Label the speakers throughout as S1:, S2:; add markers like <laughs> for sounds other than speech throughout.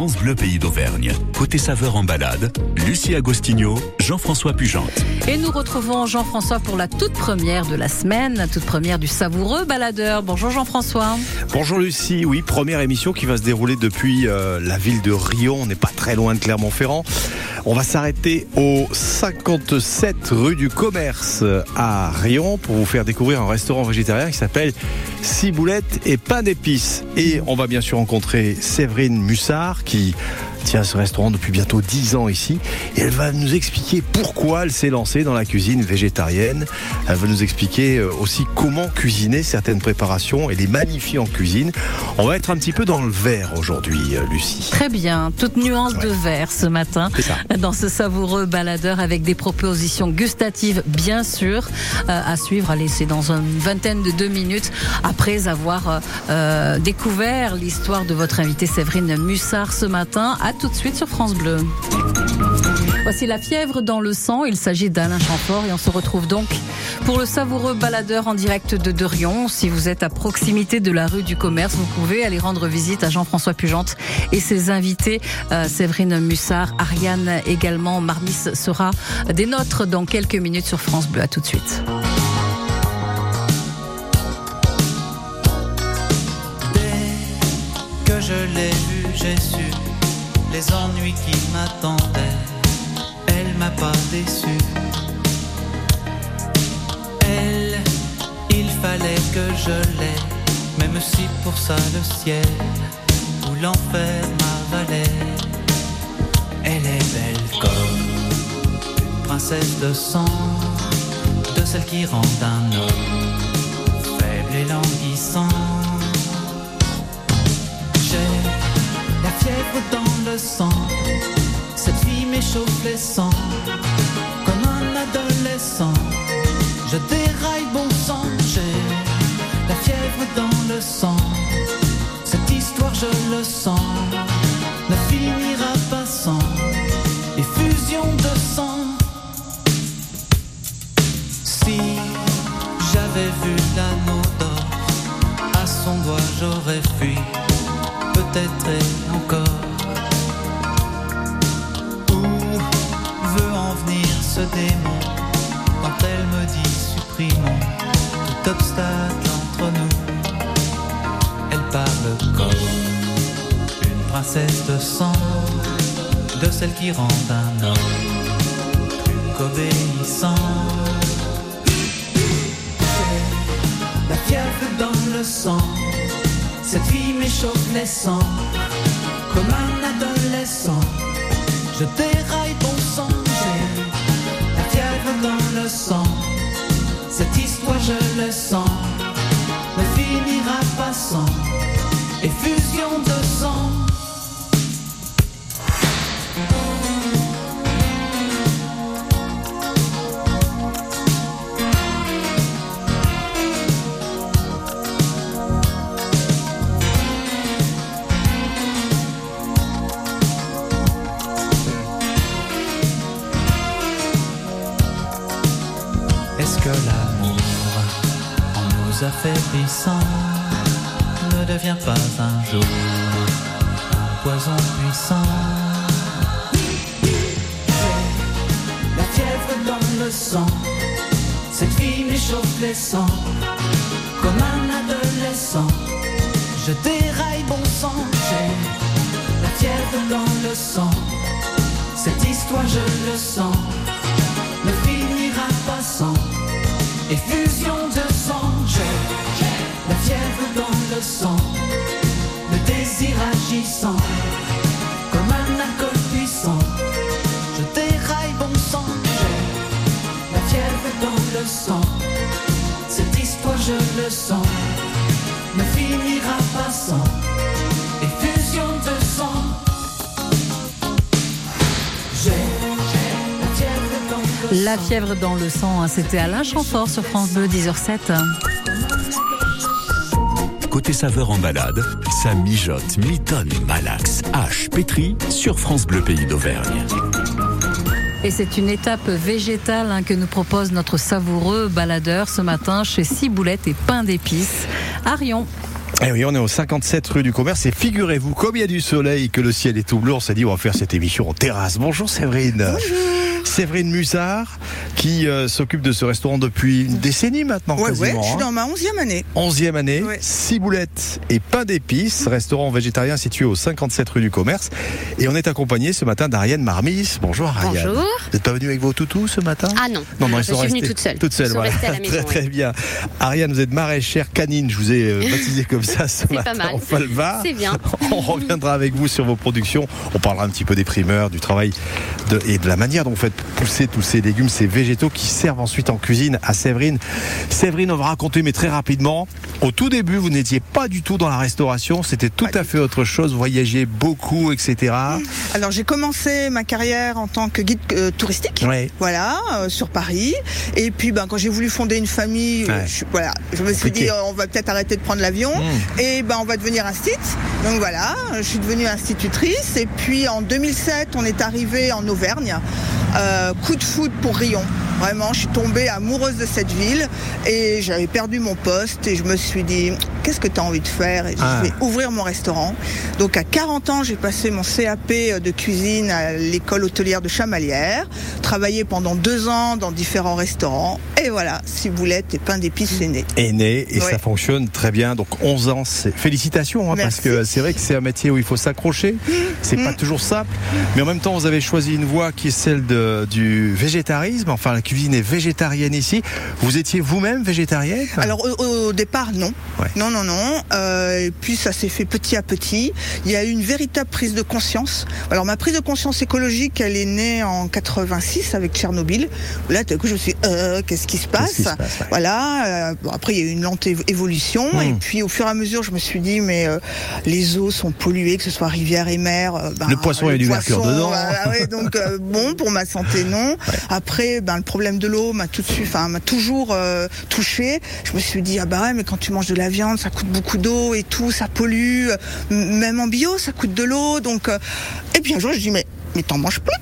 S1: France Bleu Pays d'Auvergne. Côté saveur en balade, Lucie Agostinho, Jean-François Pugente.
S2: Et nous retrouvons Jean-François pour la toute première de la semaine, la toute première du savoureux baladeur. Bonjour Jean-François.
S3: Bonjour Lucie, oui, première émission qui va se dérouler depuis euh, la ville de Rion, on n'est pas très loin de Clermont-Ferrand. On va s'arrêter au 57 rue du Commerce à Rion pour vous faire découvrir un restaurant végétarien qui s'appelle Ciboulette et pain d'épices. Et on va bien sûr rencontrer Séverine Mussard qui tient ce restaurant depuis bientôt 10 ans ici. Et elle va nous expliquer pourquoi elle s'est lancée dans la cuisine végétarienne. Elle va nous expliquer euh, aussi comment cuisiner certaines préparations et les magnifier en cuisine. On va être un petit peu dans le vert aujourd'hui, euh, Lucie.
S2: Très bien, toute nuance de vert ce matin dans ce savoureux baladeur avec des propositions gustatives bien sûr euh, à suivre. Allez, c'est dans une vingtaine de deux minutes après avoir découvert l'histoire de votre invitée Séverine Mussard ce matin tout de suite sur France Bleu. Voici la fièvre dans le sang. Il s'agit d'Alain Chamfort et on se retrouve donc pour le savoureux baladeur en direct de Derion. Si vous êtes à proximité de la rue du commerce, vous pouvez aller rendre visite à Jean-François Pugente et ses invités, euh, Séverine Mussard, Ariane également. Marmis sera des nôtres dans quelques minutes sur France Bleu. À tout de suite.
S4: Les ennuis qui m'attendaient. Elle m'a pas déçu. Elle, il fallait que je l'aie, même si pour ça le ciel ou l'enfer m'avalait. Elle est belle comme une princesse de sang, de celle qui rend un homme faible et languissant. Fièvre dans le sang. Cette fille m'échauffe les sangs. Comme un adolescent, je déraille bon sang. J'ai la fièvre dans le sang. Cette histoire, je le sens, de celle qui rend un homme plus qu'obéissant. La fièvre dans le sang, cette vie m'échauffe les sangs, comme un adolescent. Je déraille bon sang dans le sang. Cette histoire, je le sens, ne finira pas sans effusion de sang. Affaiblissant ne devient pas un jour un poison puissant. La fièvre dans le sang, cette fille m'échauffe les sangs, comme un adolescent. Je déraille bon sang, j'ai la fièvre dans le sang, cette histoire je le sens, ne finira pas sans effusion agissant, comme un alcool puissant. Je déraille bon sang. J'ai la fièvre dans le sang, cette histoire je le sens, ne finira pas sans effusion de sang.
S2: La fièvre dans le sang, hein, c'était Alain Chamfort sur France 2, 10h07.
S1: Côté saveur en balade, ça mijote, mitonne, malaxe, hache, pétri sur France Bleu Pays d'Auvergne.
S2: Et c'est une étape végétale hein, que nous propose notre savoureux baladeur ce matin chez Ciboulette et Pain d'épices à Rion.
S3: Eh oui, on est au 57 rue du Commerce et figurez-vous, comme il y a du soleil, que le ciel est tout bleu, on s'est dit on va faire cette émission en terrasse. Bonjour Séverine.
S5: Bonjour.
S3: Séverine Musard, qui euh, s'occupe de ce restaurant depuis une décennie maintenant.
S5: Ouais, ouais,
S3: quasiment,
S5: je suis
S3: hein.
S5: dans ma onzième année.
S3: Onzième année,
S5: Ouais.
S3: ciboulettes et pain d'épices, restaurant végétarien situé au 57 rue du Commerce. Et on est accompagné ce matin d'Ariane Marmis. Bonjour Ariane.
S6: Bonjour.
S3: Vous n'êtes pas venue avec vos toutous ce matin?
S6: Ah non,
S3: Non, non, ils
S6: je
S3: sont
S6: suis venue toute seule.
S3: Toute seule, voilà.
S6: restés à la <laughs> maison,
S3: très, très bien. Ariane, vous êtes maraîchère canine, je vous ai euh, <laughs> baptisé comme ça ce
S6: pas
S3: matin
S6: mal.
S3: en Falva.
S6: C'est bien. <laughs>
S3: On reviendra avec vous sur vos productions. On parlera un petit peu des primeurs, du travail de- et de la manière dont vous faites pousser tous ces légumes, ces végétaux qui servent ensuite en cuisine à Séverine. Séverine, on va raconter, mais très rapidement. Au tout début, vous n'étiez pas du tout dans la restauration. C'était tout à fait autre chose. Vous voyagez beaucoup, etc.
S5: Alors j'ai commencé ma carrière en tant que guide euh, touristique.
S3: Ouais.
S5: Voilà, euh, sur Paris. Et puis ben, quand j'ai voulu fonder une famille, euh,
S3: Ouais.
S5: je, voilà, je me suis dit euh, on va peut-être arrêter de prendre l'avion
S3: Mmh.
S5: et ben on va devenir un site. Donc voilà, je suis devenue institutrice. Et puis en 2007, on est arrivé en Auvergne. Euh, coup de foudre pour Rion. Vraiment, je suis tombée amoureuse de cette ville et j'avais perdu mon poste et je me suis dit qu'est-ce que tu as envie de faire? Et
S3: Ah.
S5: je vais ouvrir mon restaurant. Donc à 40 ans, j'ai passé mon CAP de cuisine à l'école hôtelière de Chamalières, travaillé pendant deux ans dans différents restaurants et voilà, ciboulette et pain d'épices c'est né.
S3: est né et
S5: Ouais.
S3: ça fonctionne très bien. Donc 11 ans, c'est félicitations hein, parce que c'est vrai que c'est un métier où il faut s'accrocher. C'est pas toujours simple, mais en même temps vous avez choisi une voie qui est celle de, du végétarisme. Enfin la cuisine est végétarienne ici. Vous étiez vous-même végétarienne?
S5: Alors au, au départ non,
S3: Ouais.
S5: non non non. Euh, et puis ça s'est fait petit à petit. Il y a eu une véritable prise de conscience. Alors ma prise de conscience écologique, elle est née en 86 avec Tchernobyl. Là tout à coup je me suis dit, euh, qu'est-ce qui se passe
S3: Qu'est-ce qui se passe, ouais.
S5: Voilà. euh, bon, après il y a eu une lente évo- évolution
S3: Hmm.
S5: et puis au fur et à mesure je me suis dit mais euh, les eaux sont polluées, que ce soit rivière et mer. ben,
S3: Le poisson, a du mercure
S5: poisson,
S3: dedans.
S5: voilà, ouais, donc bon pour ma santé non. <laughs> Après ben le problème de l'eau m'a tout de suite, enfin m'a toujours euh, touché. Je me suis dit ah bah ouais mais quand tu manges de la viande ça coûte beaucoup d'eau et tout, ça pollue. Même en bio ça coûte de l'eau donc. euh, Et puis un jour je dis mais mais t'en manges plus.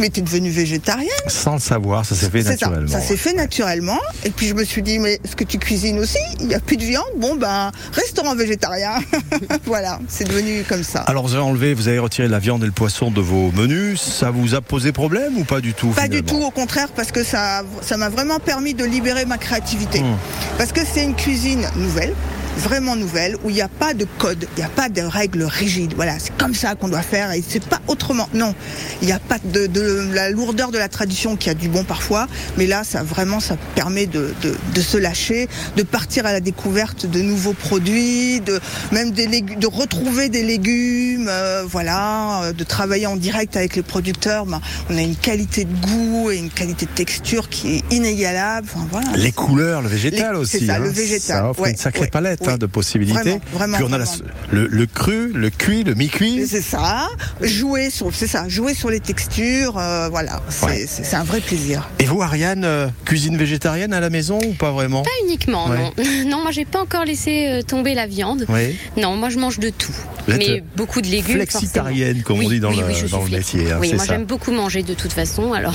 S5: Mais t'es devenue végétarienne.
S3: Sans le savoir, ça s'est fait
S5: ça,
S3: naturellement.
S5: ça s'est fait naturellement. Et puis je me suis dit, mais est-ce que tu cuisines aussi? Il n'y a plus de viande? Bon, ben, restaurant végétarien. <laughs> voilà, c'est devenu comme ça.
S3: Alors vous avez enlevé, vous avez retiré la viande et le poisson de vos menus. Ça vous a posé problème ou pas du tout
S5: Pas du tout, au contraire, parce que ça ça m'a vraiment permis de libérer ma créativité.
S3: Mmh.
S5: Parce que c'est une cuisine nouvelle, vraiment nouvelle, où il n'y a pas de code, il n'y a pas de règles rigides. Voilà, c'est comme ça qu'on doit faire et c'est pas autrement. Non, il n'y a pas de, de la lourdeur de la tradition qui a du bon parfois, mais là, ça vraiment, ça permet de, de, de se lâcher, de partir à la découverte de nouveaux produits, de même des légumes, de retrouver des légumes, euh, voilà, euh, de travailler en direct avec les producteurs. Ben, on a une qualité de goût et une qualité de texture qui est inégalable. Enfin, voilà.
S3: Les couleurs, le végétal
S5: Les-
S3: aussi.
S5: c'est ça,
S3: hein.
S5: le végétal,
S3: Ça offre
S5: ouais,
S3: une sacrée
S5: ouais,
S3: palette
S5: oui.
S3: de possibilités.
S5: Vraiment, vraiment,
S3: Puis on a la- le, le cru, le cuit, le mi-cuit.
S5: C'est ça, jouer sur, c'est ça, jouer sur les textures, euh, voilà, c'est
S3: Ouais.
S5: un vrai plaisir.
S3: Et vous, Ariane, euh, cuisine végétarienne à la maison ou pas vraiment?
S6: Pas uniquement,
S3: Ouais.
S6: non. <laughs> Non, moi j'ai pas encore laissé euh, tomber la viande.
S3: Oui.
S6: Non, moi je mange de tout.
S3: Vous
S6: Mais beaucoup de légumes.
S3: flexitarienne,
S6: forcément.
S3: comme on dit dans
S6: oui,
S3: le-
S6: oui, je
S3: dans
S6: suis
S3: le métier, hein,
S6: oui, moi j'aime beaucoup manger de toute façon. Alors,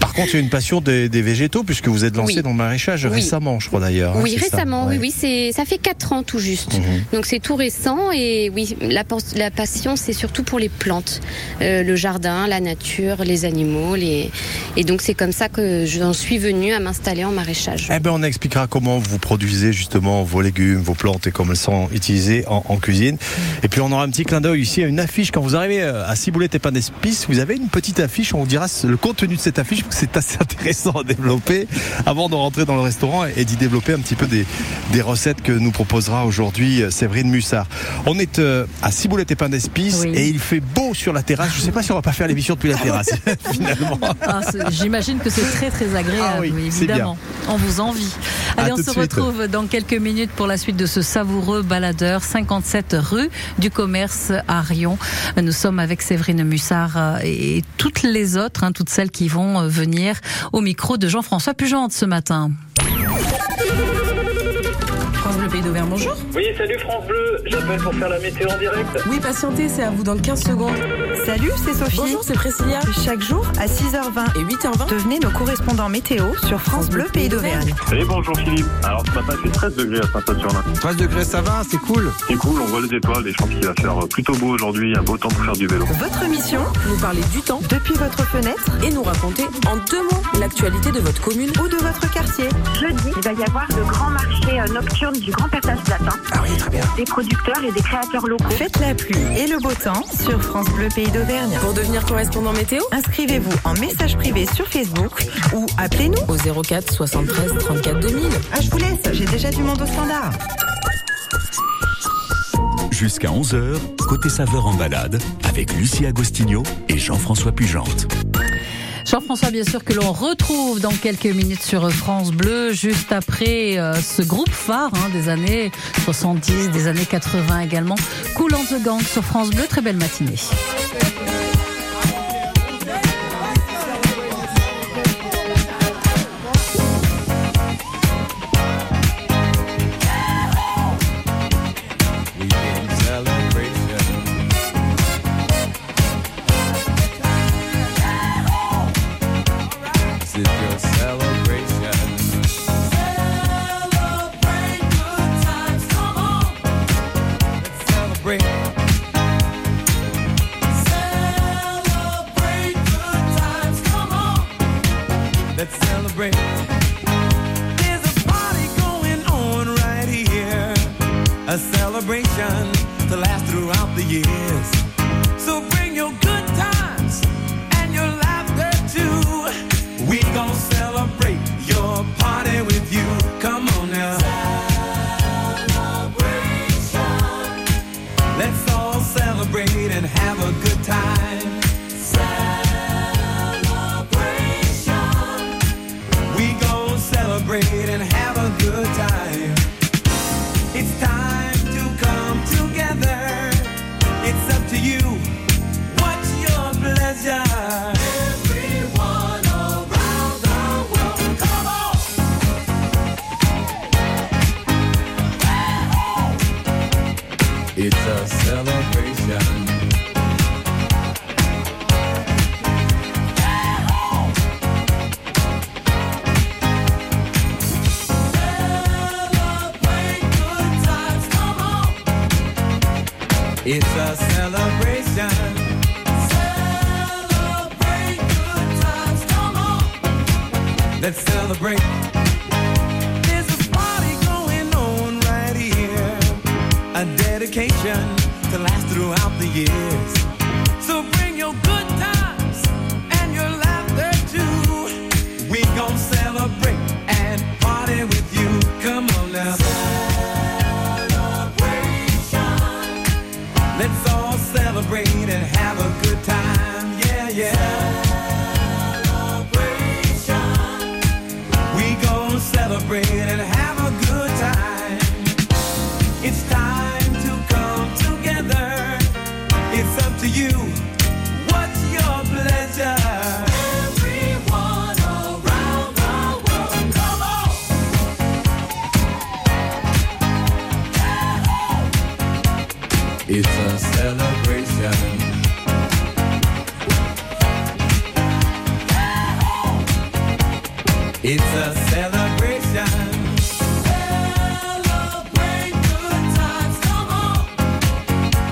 S3: Par contre, il y a une passion des, des végétaux puisque vous êtes lancé
S6: Oui.
S3: dans le maraîchage
S6: Oui.
S3: récemment, je crois d'ailleurs. hein,
S6: oui,
S3: ça
S6: récemment,
S3: Ouais.
S6: oui, oui, c'est ça fait quatre ans tout juste.
S3: Mhm.
S6: Donc c'est tout récent et oui, la, la passion c'est surtout pour les plantes, Euh, le jardin, la nature, les animaux, les... et donc c'est comme ça que j'en suis venue à m'installer en maraîchage.
S3: Eh ben, on expliquera comment vous produisez justement vos légumes, vos plantes et comment elles sont utilisées en, en cuisine. Et puis on aura un petit clin d'œil ici à une affiche. Quand vous arrivez euh, à Ciboulette et Pain d'Espice, vous avez une petite affiche. On vous dira le contenu de cette affiche parce que c'est assez <laughs> intéressant à développer avant de rentrer dans le restaurant et d'y développer un petit peu des, des recettes que nous proposera aujourd'hui euh, Séverine Mussard. On est euh, à Ciboulette et Pain d'Espice
S2: Oui.
S3: et il fait beau sur la terrasse. Je ne sais pas si on va pas faire l'émission depuis la terrasse <laughs> finalement.
S2: Ah, J'imagine que c'est très très agréable,
S3: Ah oui,
S2: évidemment. On vous envie. Allez,
S3: À
S2: on se
S3: suite.
S2: retrouve dans quelques minutes pour la suite de ce savoureux baladeur 57 rue du commerce à Rion. Nous sommes avec Séverine Mussard euh, et toutes les autres, hein, toutes celles qui vont venir au micro de Jean-François Pugente ce matin. Pays d'Auvergne, bonjour.
S7: Oui, salut France Bleu. J'appelle pour faire la météo en direct.
S8: Oui, patientez, c'est à vous dans 15 secondes.
S9: Salut, c'est Sophie.
S8: Bonjour, c'est Priscilla.
S9: Chaque jour, à 6h20
S8: et 8h20,
S9: devenez nos correspondants météo sur France Bleu Pays d'Auvergne.
S7: Et bonjour Philippe. Alors ce matin, il fait 13 degrés à Saint-Saturnin.
S10: 13 degrés, ça va, c'est cool.
S7: C'est cool, on voit les étoiles et je pense qu'il va faire plutôt beau aujourd'hui, un beau temps pour faire du vélo.
S9: Votre mission
S8: Nous parler du temps
S9: depuis votre fenêtre
S8: et nous raconter en deux mots l'actualité de votre commune
S9: ou de votre quartier.
S11: Jeudi, il va y avoir le grand marché euh, nocturne du Grand Pertage Latin.
S10: Ah oui, très bien.
S11: Des producteurs et des créateurs locaux.
S9: Faites la pluie et le beau temps sur France Bleu Pays d'Auvergne.
S8: Pour devenir correspondant météo,
S9: Inscrivez-vous en message privé sur Facebook ou appelez-nous
S8: au 04 73 34 2000.
S9: Ah, je vous laisse, j'ai déjà du monde au standard.
S1: Jusqu'à 11h, côté saveur en balade, avec Lucie Agostinho et Jean-François Pugente.
S12: Jean-François, bien sûr, que l'on retrouve dans quelques minutes sur France Bleu, juste après euh, ce groupe phare hein, des années 70, des années 80 également. Cool on the Gang sur France Bleu, très belle matinée.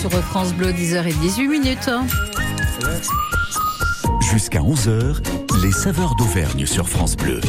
S2: Sur France Bleu, 10h et 18 minutes.
S1: Jusqu'à 11h, les saveurs d'Auvergne sur France Bleu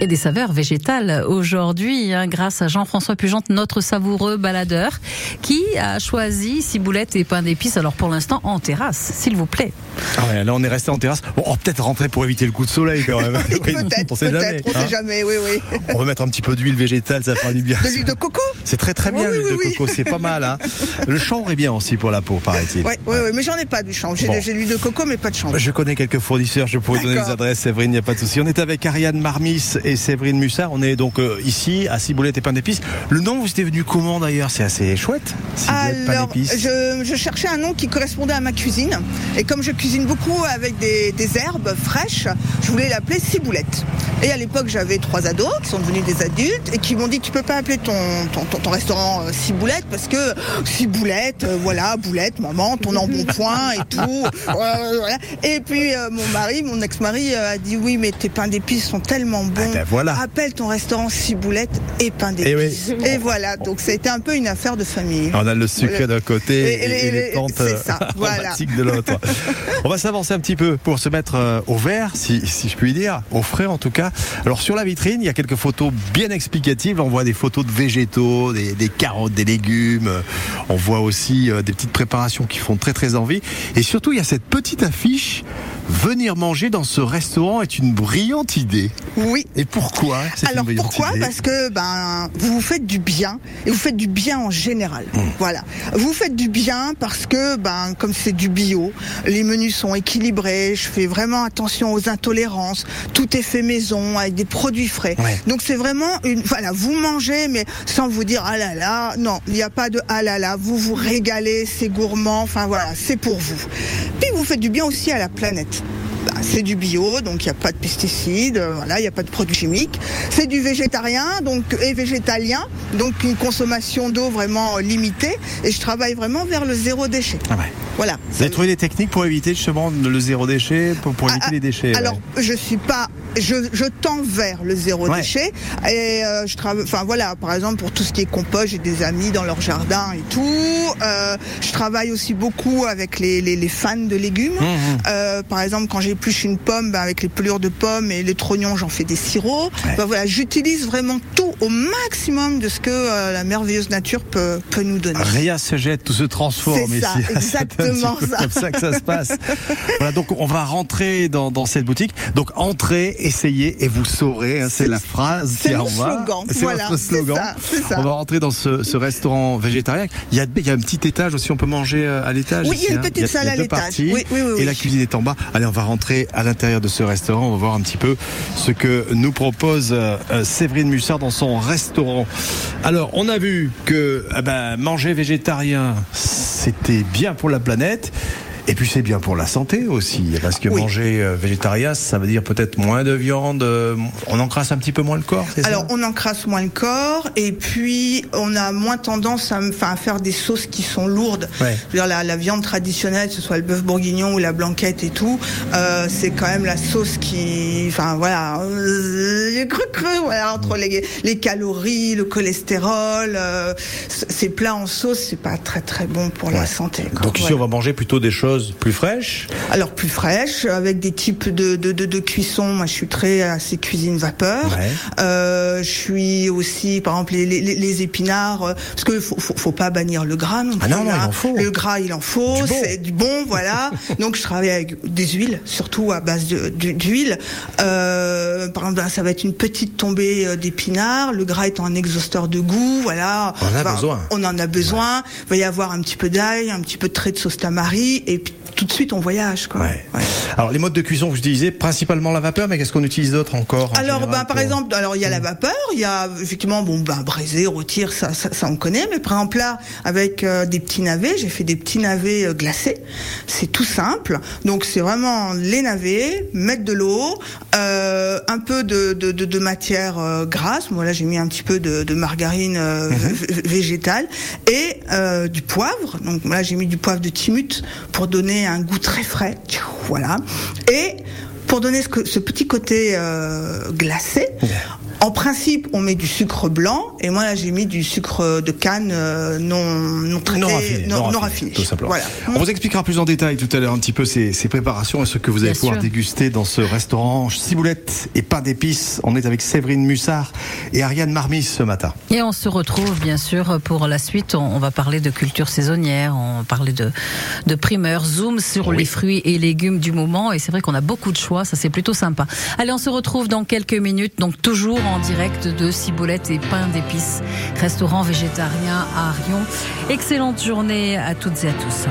S2: et des saveurs végétales aujourd'hui, hein, grâce à Jean-François Pugente, notre savoureux baladeur, qui a choisi ciboulette et pain d'épices. Alors pour l'instant en terrasse, s'il vous plaît.
S3: Ah ouais, là on est resté en terrasse. Bon, on va peut-être rentrer pour éviter le coup de soleil quand même. <laughs>
S5: peut-être, on sait jamais. On sait hein. jamais, oui, oui.
S3: On va mettre un petit peu d'huile végétale, ça fera du bien.
S5: De l'huile de coco
S3: C'est très très bien l'huile de coco, c'est pas mal. Hein. Le chanvre est bien aussi pour la peau, paraît-il.
S5: Oui, oui, oui, mais j'en ai pas du chanvre. J'ai bon. l'huile de coco, mais pas de chanvre.
S3: Je connais quelques fournisseurs, je pourrais donner les adresses, Séverine, il n'y a pas de souci. On est avec Ariane Marmis et Séverine Mussard. On est donc euh, ici à Ciboulette et pain d'épices. Le nom vous était venu comment d'ailleurs? C'est assez chouette.
S5: Ciboulette, Alors, pain je, je, cherchais un nom qui correspondait à ma cuisine. Et comme je cuisine beaucoup avec des, des herbes fraîches, je voulais l'appeler Ciboulette. Et à l'époque, j'avais trois ados qui sont devenus des adultes et qui m'ont dit tu peux pas appeler ton, ton, ton, ton restaurant euh, Ciboulette parce que Ciboulette, euh, voilà, boulette, maman, ton embonpoint et tout. <laughs> voilà. Et puis mon mari, mon ex-mari, a dit oui, mais tes pains d'épices sont tellement bons.
S3: Ah ben voilà.
S5: Appelle ton restaurant Ciboulette et pain
S3: Et,
S5: d'épices.
S3: oui.
S5: Et, voilà, donc c'était un peu une affaire de famille.
S3: On a le sucré d'un côté
S5: Et-
S3: et,
S5: et-
S3: et les
S5: et-
S3: plantes
S5: c'est ça, <laughs> voilà.
S3: aromatiques de l'autre. On va s'avancer un petit peu pour se mettre euh, au vert, si, si je puis dire, au frais en tout cas. Alors sur la vitrine, il y a quelques photos bien explicatives. On voit des photos de végétaux, des, des carottes, des légumes. Euh, On voit aussi euh, des petites préparations qui font très très envie. Et surtout, il y a cette petite affiche. Venir manger dans ce restaurant est une brillante idée.
S5: Oui.
S3: Et pourquoi une
S5: Alors pourquoi Parce que ben vous vous faites du bien et vous faites du bien en général.
S3: Mmh.
S5: Voilà. Vous faites du bien parce que ben comme c'est du bio, les menus sont équilibrés, je fais vraiment attention aux intolérances, tout est fait maison avec des produits frais.
S3: Ouais.
S5: Donc c'est vraiment une voilà, vous mangez mais sans vous dire ah là là, non, il n'y a pas de ah là là, vous vous régalez, c'est gourmand, enfin voilà, c'est pour vous. Puis vous faites du bien aussi à la planète. Bah, c'est du bio, donc il n'y a pas de pesticides, euh, voilà, il n'y a pas de produits chimiques. C'est du végétarien, donc et végétalien, donc une consommation d'eau vraiment euh, limitée. Et je travaille vraiment vers le zéro déchet.
S3: Ah ouais.
S5: Voilà.
S3: Vous avez trouvé des techniques pour éviter justement le zéro déchet, pour, pour éviter
S5: Ah,
S3: les déchets
S5: Alors,
S3: ouais.
S5: je suis pas, je, je tends vers le zéro
S3: Ouais.
S5: déchet. Et euh, je travaille, enfin voilà, par exemple pour tout ce qui est compost, j'ai des amis dans leur jardin et tout. Euh, je travaille aussi beaucoup avec les, les, les fans de légumes.
S3: Mmh,
S5: Euh, par exemple, quand j'épluche une pomme, ben, avec les pelures de pommes et les trognons, j'en fais des sirops.
S3: Ouais.
S5: Ben, voilà, j'utilise vraiment tout au maximum de ce que la merveilleuse nature peut, peut nous donner.
S3: Rien se jette, tout se transforme
S5: C'est ça,
S3: ici. <laughs> C'est
S5: exactement ça.
S3: comme ça que ça se passe. voilà, donc on va rentrer dans, dans cette boutique. Donc entrez, essayez et vous saurez. hein, c'est la phrase
S5: c'est
S3: qui va.
S5: slogan,
S3: C'est
S5: voilà,
S3: votre slogan.
S5: ça, ça.
S3: On va rentrer dans ce, ce restaurant végétarien. Il y, a, il y a un petit étage aussi. On peut manger euh, à l'étage.
S5: Oui, il y a une petite
S3: a,
S5: salle
S3: a
S5: à l'étage. Oui, oui, oui,
S3: Et la cuisine est en bas. Allez, on va rentrer à l'intérieur de ce restaurant. On va voir un petit peu ce que nous propose euh, euh, Séverine Mussard dans son restaurant. Alors, on a vu que eh ben, manger végétarien, c'était bien pour la planète. Et puis c'est bien pour la santé aussi, parce que
S5: Oui.
S3: manger euh, végétarien, ça veut dire peut-être moins de viande, euh, on encrasse un petit peu moins le corps, c'est ça?
S5: Alors, on encrasse moins le corps et puis on a moins tendance à, faire des sauces qui sont lourdes.
S3: Ouais.
S5: Je veux dire, la, la viande traditionnelle, que ce soit le bœuf bourguignon ou la blanquette et tout, euh, c'est quand même la sauce qui, enfin voilà, voilà, entre les, les calories, le cholestérol, euh, ces plats en sauce, c'est pas très très bon pour la santé. quoi.
S3: Donc ici,
S5: Voilà.
S3: on va manger plutôt des choses plus fraîches.
S5: Alors plus fraîche, avec des types de, de, de, de cuisson. Moi, je suis très assez cuisine vapeur.
S3: Ouais.
S5: Euh, je suis aussi, par exemple, les, les, les épinards, euh, parce que faut, faut, faut pas bannir le gras non
S3: Ah non, non, il
S5: hein.
S3: en faut.
S5: Le gras, il en faut. C'est du bon, voilà. <laughs> Donc, je travaille avec des huiles, surtout à base d'huile. Euh, par exemple, ça va être une petite tombée euh, d'épinards. Le gras étant un exhausteur de goût, voilà.
S3: On en a besoin.
S5: On en a besoin. Il va y avoir un petit peu d'ail, un petit peu de trait de sauce tamari, et puis tout de suite on voyage, quoi.
S3: Ouais.
S5: Ouais.
S3: Alors les modes de cuisson, vous utilisez principalement la vapeur, mais qu'est-ce qu'on utilise d'autre encore en
S5: Alors,
S3: général,
S5: ben, par
S3: pour-
S5: exemple, alors il y a la vapeur, il y a effectivement, bon, ben, braisé, rôtir, ça, ça, ça, on connaît. Mais par exemple là, avec euh, des petits navets, j'ai fait des petits navets euh, glacés. C'est tout simple. Donc c'est vraiment les navets, mettre de l'eau, euh, un peu de, de, de, de matière grasse. Moi là, j'ai mis un petit peu de, de margarine v- végétale et du poivre. Donc là, j'ai mis du poivre de Timut pour donner un goût très frais. Voilà. Et pour donner ce, que- ce petit côté euh, glacé, En principe, on met du sucre blanc, et moi là j'ai mis du sucre de canne euh, non non traité,
S3: non raffiné,
S5: non,
S3: non
S5: non
S3: raffiné,
S5: raffiné.
S3: tout simplement.
S5: Voilà.
S3: On vous expliquera plus en détail tout à l'heure un petit peu ces, ces préparations et ce que vous allez
S13: Bien
S3: pouvoir
S13: sûr.
S3: déguster dans ce restaurant ciboulettes et pain d'épices. On est avec Séverine Mussard et Ariane Marmis ce matin.
S13: Et on se retrouve bien sûr pour la suite. On, on va parler de culture saisonnière, on va parler de, de primeurs, zoom sur
S3: Oui.
S13: les fruits et légumes du moment. Et c'est vrai qu'on a beaucoup de choix, ça c'est plutôt sympa. Allez, on se retrouve dans quelques minutes, donc toujours en direct de Ciboulette et pain d'épices, restaurant végétarien à Rion. Excellente journée à toutes et à tous.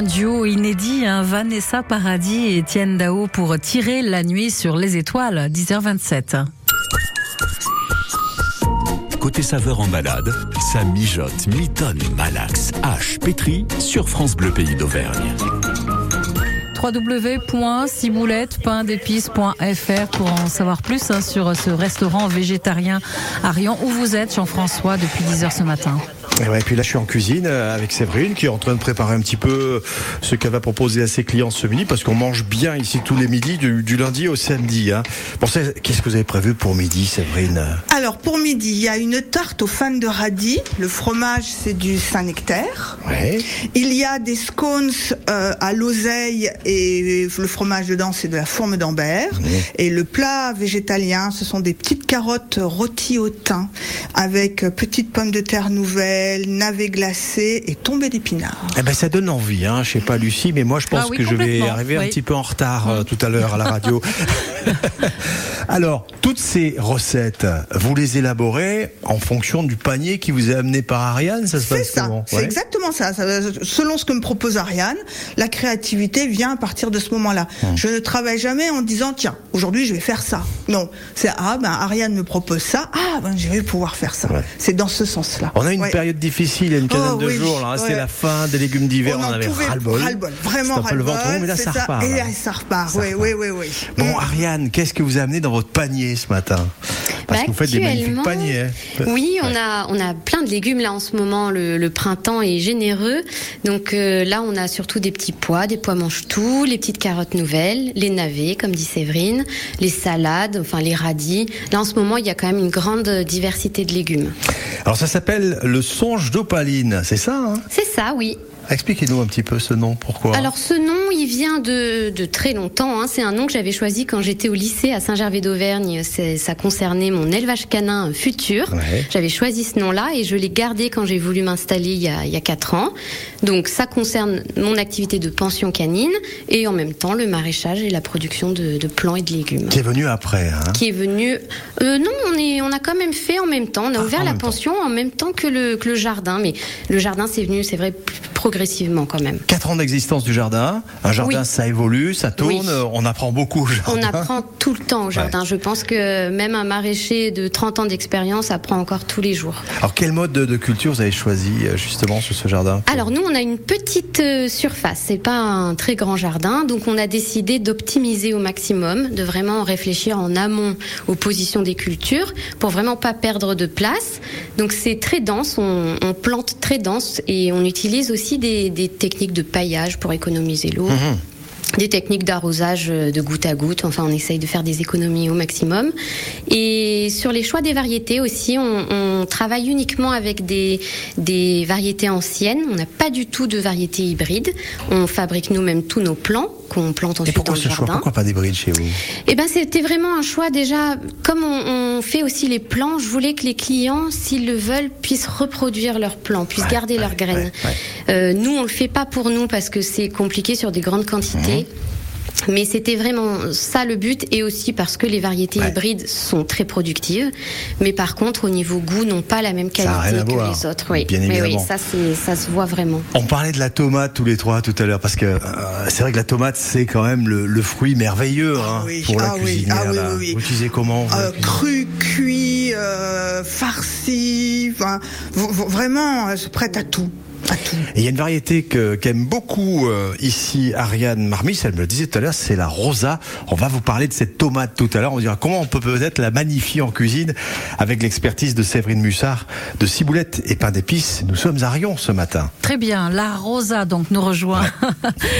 S2: Un
S13: duo inédit, hein, Vanessa Paradis et Etienne Dao pour tirer la nuit sur les étoiles, 10h27.
S1: Côté saveur en balade, ça mijote, mitonne, malaxe, hache, pétri sur France Bleu Pays d'Auvergne.
S13: www.ciboulette.d'épices.fr pour en savoir plus hein, sur ce restaurant végétarien à Rion où vous êtes, Jean-François, depuis 10h ce matin.
S3: Et ouais, puis là, je suis en cuisine euh, avec Séverine qui est en train de préparer un petit peu ce qu'elle va proposer à ses clients ce midi parce qu'on mange bien ici tous les midis, du, du lundi au samedi. Hein. Bon, qu'est-ce que vous avez prévu pour midi, Séverine?
S5: Alors pour midi, il y a une tarte aux fans de radis. Le fromage, c'est du Saint-Nectaire.
S3: Ouais.
S5: Il y a des scones euh, à l'oseille et le fromage dedans, c'est de la fourme d'Ambert. Et le plat végétalien, ce sont des petites carottes rôties au thym avec euh, petites pommes de terre nouvelles nouvelle, navet glacé et tombée d'épinards.
S3: Eh ben, ça donne envie, hein. Je sais pas, Lucie, mais moi, je pense
S2: Ah oui,
S3: que je vais arriver un petit peu en retard euh, tout à l'heure à la radio. <laughs> Alors, toutes ces recettes, vous les élaborez en fonction du panier qui vous est amené par Ariane, ça se
S5: C'est
S3: passe
S5: ça,
S3: comment?
S5: C'est
S3: Ouais.
S5: exactement ça. Ça, Selon ce que me propose Ariane, la créativité vient à partir de ce moment-là.
S3: Hum.
S5: Je ne travaille jamais en disant tiens, aujourd'hui je vais faire ça. Non, c'est ah ben Ariane me propose ça, ah ben je vais pouvoir faire ça. C'est dans ce sens-là.
S3: On a une
S5: Ouais.
S3: Période difficile, il y a une quinzaine
S5: Oh,
S3: de
S5: oui,
S3: jours, là. hein. C'est la fin des légumes d'hiver, on,
S5: en
S3: avait ras-le-bol.
S5: ras-le-bol, vraiment
S3: un peu le
S5: ras-le-bol,
S3: ventre mais là,
S5: c'est
S3: ça repart.
S5: Et
S3: là.
S5: ça repart,
S3: Ça
S5: oui, oui, oui, oui.
S3: Bon, Ariane, qu'est-ce que vous avez amené dans votre panier ce matin? Parce
S6: Bah,
S3: que vous faites des magnifiques paniers. hein.
S6: Oui, on a on a plein de légumes là en ce moment. Le, le printemps est généreux, donc euh, là on a surtout des petits pois, des pois mange-tout, les petites carottes nouvelles, les navets comme dit Séverine, les salades, enfin les radis. Là en ce moment il y a quand même une grande diversité de légumes.
S3: Alors, ça s'appelle le songe d'opaline, c'est ça hein
S6: C'est ça, oui.
S3: Expliquez-nous un petit peu ce nom, pourquoi
S6: Alors ce nom, il vient de, de très longtemps. hein. C'est un nom que j'avais choisi quand j'étais au lycée à Saint-Gervais d'Auvergne. Ça concernait mon élevage canin futur.
S14: Ouais.
S6: J'avais choisi ce nom-là et je l'ai gardé quand j'ai voulu m'installer il y a, il y a quatre ans. Donc ça concerne mon activité de pension canine et en même temps le maraîchage et la production de, de plants et de légumes.
S3: Qui est venu après, hein
S6: Qui est venu euh, Non, on est, on a quand même fait en même temps. On a ouvert
S3: Ah, en
S6: la
S3: temps.
S6: pension en même temps que le, que le jardin, mais le jardin c'est venu, c'est vrai, progressivement quand même.
S3: 4 ans d'existence du jardin. Un jardin,
S6: Oui.
S3: ça évolue, ça tourne.
S6: Oui.
S3: On apprend beaucoup au jardin.
S6: On apprend tout le temps au jardin. Je pense que même un maraîcher de 30 ans d'expérience apprend encore tous les jours.
S3: Alors, quel mode de, de culture vous avez choisi euh, justement sur ce jardin?
S6: Alors nous, on a une petite euh, surface, c'est pas un très grand jardin, donc on a décidé d'optimiser au maximum, de vraiment réfléchir en amont aux positions des cultures pour vraiment pas perdre de place. Donc c'est très dense, on, on plante très dense et on utilise aussi des, des techniques de paillage pour économiser l'eau.
S3: Mhm.
S6: des techniques d'arrosage euh, de goutte à goutte. Enfin, on essaye de faire des économies au maximum. Et sur les choix des variétés aussi, on, travaille uniquement avec des, des variétés anciennes. On n'a pas du tout de variétés hybrides. On fabrique nous-mêmes tous nos plants qu'on plante
S3: Et
S6: ensuite
S3: pourquoi
S6: dans
S3: ce
S6: le
S3: choix. Pourquoi pas d'hybride chez vous?
S6: Eh ben, c'était vraiment un choix déjà. Comme on, on fait aussi les plants, je voulais que les clients, s'ils le veulent, puissent reproduire leurs plants, puissent garder leurs graines. Euh, nous, on le fait pas pour nous parce que c'est compliqué sur des grandes quantités. Mais c'était vraiment ça le but et aussi parce que les variétés hybrides sont très productives, mais par contre au niveau goût n'ont pas la même
S3: Ça a rien
S6: qualité
S3: à
S6: que
S3: voir,
S6: les autres. Oui,
S3: bien
S6: oui,
S3: évidemment.
S6: ça se voit vraiment.
S3: On parlait de la tomate tous les trois tout à l'heure parce que euh, c'est vrai que la tomate c'est quand même le, le fruit merveilleux hein,
S5: oui,
S3: pour la
S5: ah oui,
S3: cuisinière.
S5: ah oui,
S3: là.
S5: oui, oui.
S3: Vous utilisez comment
S5: Euh, cru, cuit, euh, farci, enfin, vraiment euh, prête à tout.
S3: Et il y a une variété que- qu'aime beaucoup euh, ici Ariane Marmis, elle me le disait tout à l'heure, c'est la rosa. On va vous parler de cette tomate tout à l'heure. On dira comment on peut peut-être la magnifier en cuisine avec l'expertise de Séverine Mussard de Ciboulette et pain d'épices. Nous sommes à Rion ce matin.
S2: Très bien, la Rosa donc nous rejoint.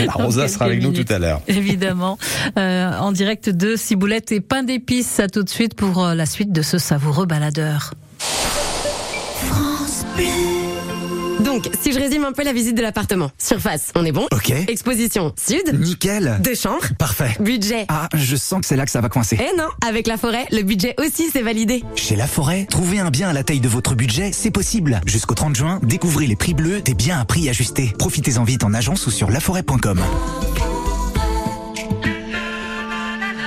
S3: La <laughs> rosa sera avec nous tout à l'heure.
S2: Évidemment, euh, en direct de Ciboulette et pain d'épices. À tout de suite pour euh, la suite de ce savoureux baladeur.
S15: Donc, si je résume un peu la visite de l'appartement. Surface, on est bon
S16: Ok.
S15: Exposition, sud.
S16: Nickel.
S15: Deux chambres.
S16: Parfait.
S15: Budget.
S16: Ah, je sens que c'est là que ça va coincer.
S15: Eh non, avec la forêt, le budget aussi c'est validé.
S16: Chez La Forêt, trouver un bien à la taille de votre budget, c'est possible. Jusqu'au 30 juin, découvrez les prix bleus des biens à prix ajustés. Profitez-en vite en agence ou sur laforêt.com.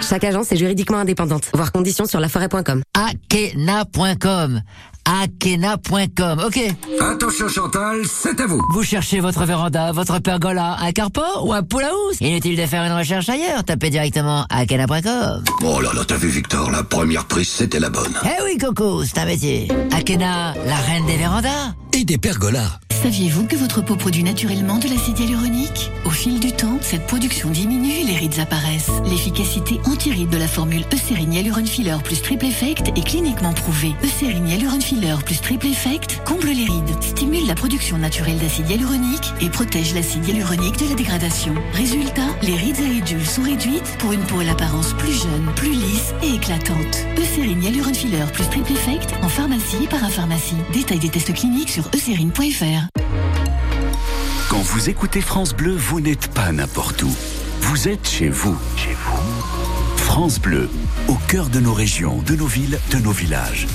S15: Chaque agence est juridiquement indépendante. Voir conditions sur laforêt.com.
S17: Akena.com. Akena.com. Ok.
S18: Attention Chantal, c'est à vous.
S17: Vous cherchez votre véranda, votre pergola, un carport ou un pool house? Inutile de faire une recherche ailleurs. Tapez directement Akena.com.
S18: Oh là là, t'as vu Victor, la première prise c'était la bonne.
S17: Eh oui, Coco, c'est un métier. Akena, la reine des vérandas.
S18: Et des pergolas.
S19: Saviez-vous que votre peau produit naturellement de l'acide hyaluronique? Au fil du temps, cette production diminue et les rides apparaissent. L'efficacité anti-rides de la formule Eucérine Hyaluron Filler plus Triple Effect est cliniquement prouvée. Eucérine Hyaluron Filler plus Triple Effect comble les rides, stimule la production naturelle d'acide hyaluronique et protège l'acide hyaluronique de la dégradation. Résultat, les rides et ridules sont réduites pour une peau à l'apparence plus jeune, plus lisse et éclatante. Eucérine Hyaluron Filler plus Triple Effect en pharmacie et parapharmacie. Détail des tests cliniques sur eucérine.fr.
S1: Quand vous écoutez France Bleu, vous n'êtes pas n'importe où. Vous êtes chez vous. Chez vous. France Bleu, au cœur de nos régions, de nos villes, de nos villages.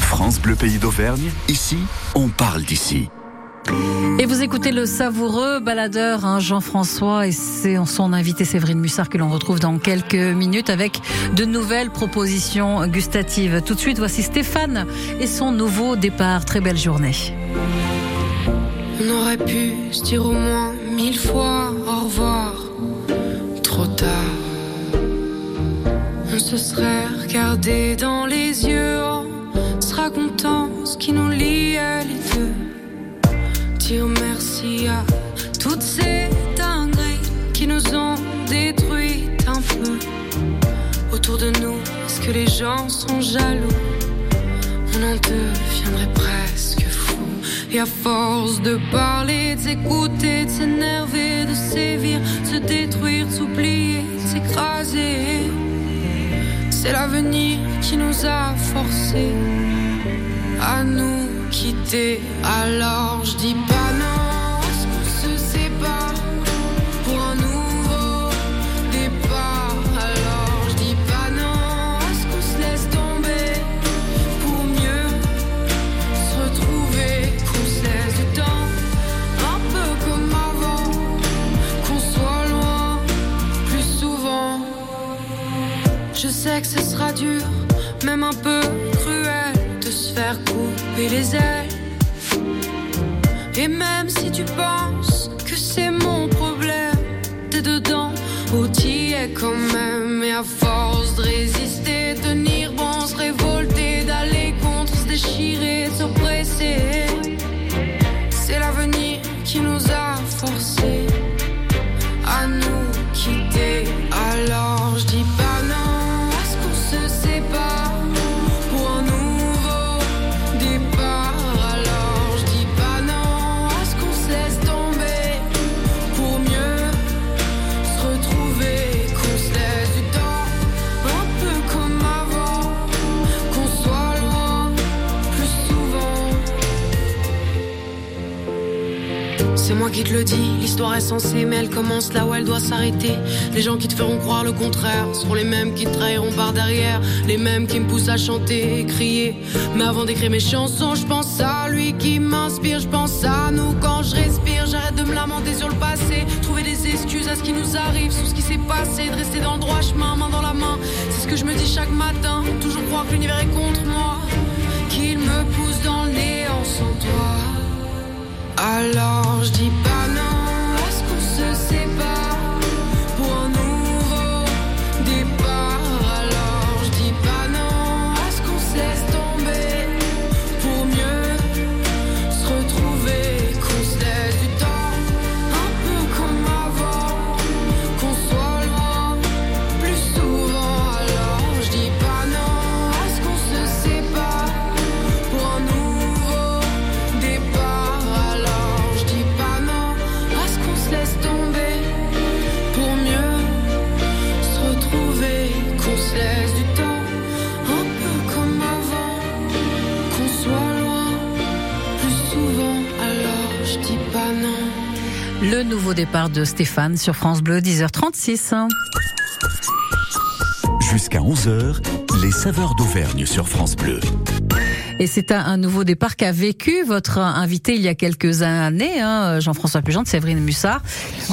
S1: France Bleu Pays d'Auvergne, ici, on parle d'ici.
S2: Et vous écoutez le savoureux baladeur hein, Jean-François et c'est son invité Séverine Mussard que l'on retrouve dans quelques minutes avec de nouvelles propositions gustatives. Tout de suite, voici Stéphane et son nouveau départ. Très belle journée.
S14: On aurait pu se dire au moins mille fois au revoir. Trop tard. On se serait regardé dans les yeux en se racontant ce qui nous liait les deux. Dire merci à toutes ces dingueries qui nous ont détruites un peu. Autour de nous, est-ce que les gens sont jaloux? On en deviendrait presque fou. Et à force de parler, de s'écouter, de s'énerver, de sévir, de se détruire, de s'oublier, de s'écraser. C'est l'avenir qui nous a forcés à nous quitter. Alors je dis sais que ce sera dur, même un peu cruel, de se faire couper les ailes. Et même si tu penses que c'est mon problème, t'es dedans, ou t'y es quand même. Et à force de résister, tenir bon, se révolter, d'aller contre, se déchirer, s'oppresser. C'est l'avenir qui nous a forcés à nous quitter. Alors je dis pas moi qui te le dis, l'histoire est censée, mais elle commence là où elle doit s'arrêter. Les gens qui te feront croire le contraire seront les mêmes qui te trahiront par derrière, les mêmes qui me poussent à chanter et crier. Mais avant d'écrire mes chansons, je pense à lui qui m'inspire, je pense à nous quand je respire. J'arrête de me lamenter sur le passé, trouver des excuses à ce qui nous arrive, sur ce qui s'est passé, de rester dans le droit chemin, main dans la main. C'est ce que je me dis chaque matin, toujours croire que l'univers est contre moi,
S2: Stéphane sur France Bleu, 10h36.
S1: Jusqu'à 11h, les saveurs d'Auvergne sur France Bleu.
S2: Et c'est un, un nouveau départ qu'a vécu votre invité il y a quelques années, hein, Jean-François Pugente, Séverine Mussard,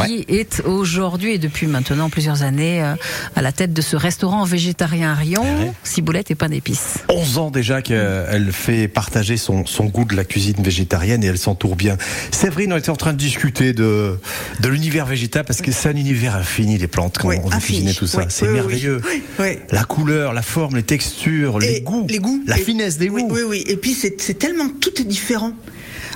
S2: qui est aujourd'hui et depuis maintenant plusieurs années euh, à la tête de ce restaurant végétarien à Rion, ciboulette et pain d'épices.
S3: 11 ans déjà qu'elle fait partager son, son goût de la cuisine végétarienne et elle s'entoure bien. Séverine, on était en train de discuter de, de l'univers végétal parce que c'est un univers infini, les plantes, quand
S5: Oui,
S3: on cuisiner tout ça.
S5: Oui,
S3: c'est
S5: oui,
S3: merveilleux.
S5: oui, oui.
S3: La couleur, la forme, les textures, les goûts,
S5: les goûts,
S3: la
S5: Et-
S3: finesse des
S5: oui,
S3: goûts.
S5: Oui. Et puis c'est tellement tout est différent.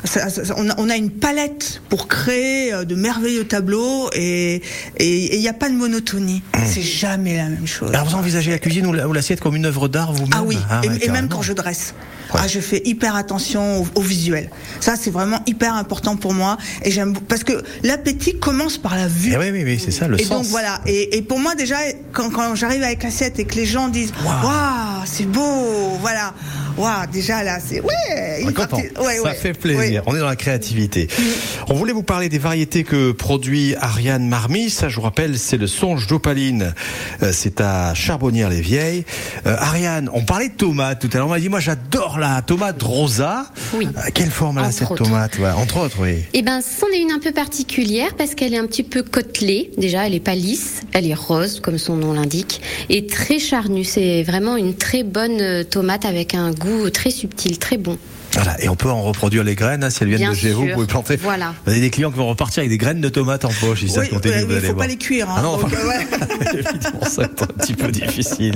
S5: Ça- ça- ça- on, a, on a une palette pour créer euh, de merveilleux tableaux et et il n'y a pas de monotonie. C'est jamais la même chose.
S3: Mmh. Alors vous envisagez la cuisine ou la- ou l'assiette comme une œuvre d'art vous-même?
S5: Ah oui, et,
S3: ouais,
S5: et même quand je dresse. Ah, je fais hyper attention au, au visuel. Ça, c'est vraiment hyper important pour moi. Et j'aime parce que l'appétit commence par la vue.
S3: Eh oui, oui, oui, c'est ça le
S5: et
S3: sens.
S5: donc voilà. Et, et pour moi déjà, quand, quand j'arrive avec l'assiette et que les gens disent, waouh, c'est beau, voilà, waouh, déjà là, c'est ouais, partie-
S3: Ça
S5: ouais.
S3: fait plaisir. On est dans la créativité. On voulait vous parler des variétés que produit Ariane Marmy. Ça, je vous rappelle, c'est le songe d'opaline. Euh, c'est à Charbonnières-les-Vieilles. Euh, Ariane, on parlait de tomates tout à l'heure. On m'a dit, moi, j'adore la tomate rosa.
S6: Oui.
S3: Euh, quelle forme elle a cette
S6: autres.
S3: tomate Ouais, Entre autres, oui.
S6: Eh ben, c'en est une un peu particulière parce qu'elle est un petit peu côtelée. Déjà, elle est pas lisse, elle est rose comme son nom l'indique et très charnue. C'est vraiment une très bonne tomate avec un goût très subtil, très bon.
S3: Voilà. Et on peut en reproduire les graines. hein, si elles viennent
S6: Bien
S3: de chez vous, vous pouvez planter.
S6: Voilà.
S3: Vous avez des clients qui vont repartir avec des graines de tomates en poche. Ils savent
S5: Oui, mais il
S3: allez
S5: faut pas
S3: voir.
S5: les cuire. Hein,
S3: Ah non,
S5: donc,
S3: enfin,
S5: euh, ouais. <laughs>
S3: évidemment, ça va être un petit peu difficile.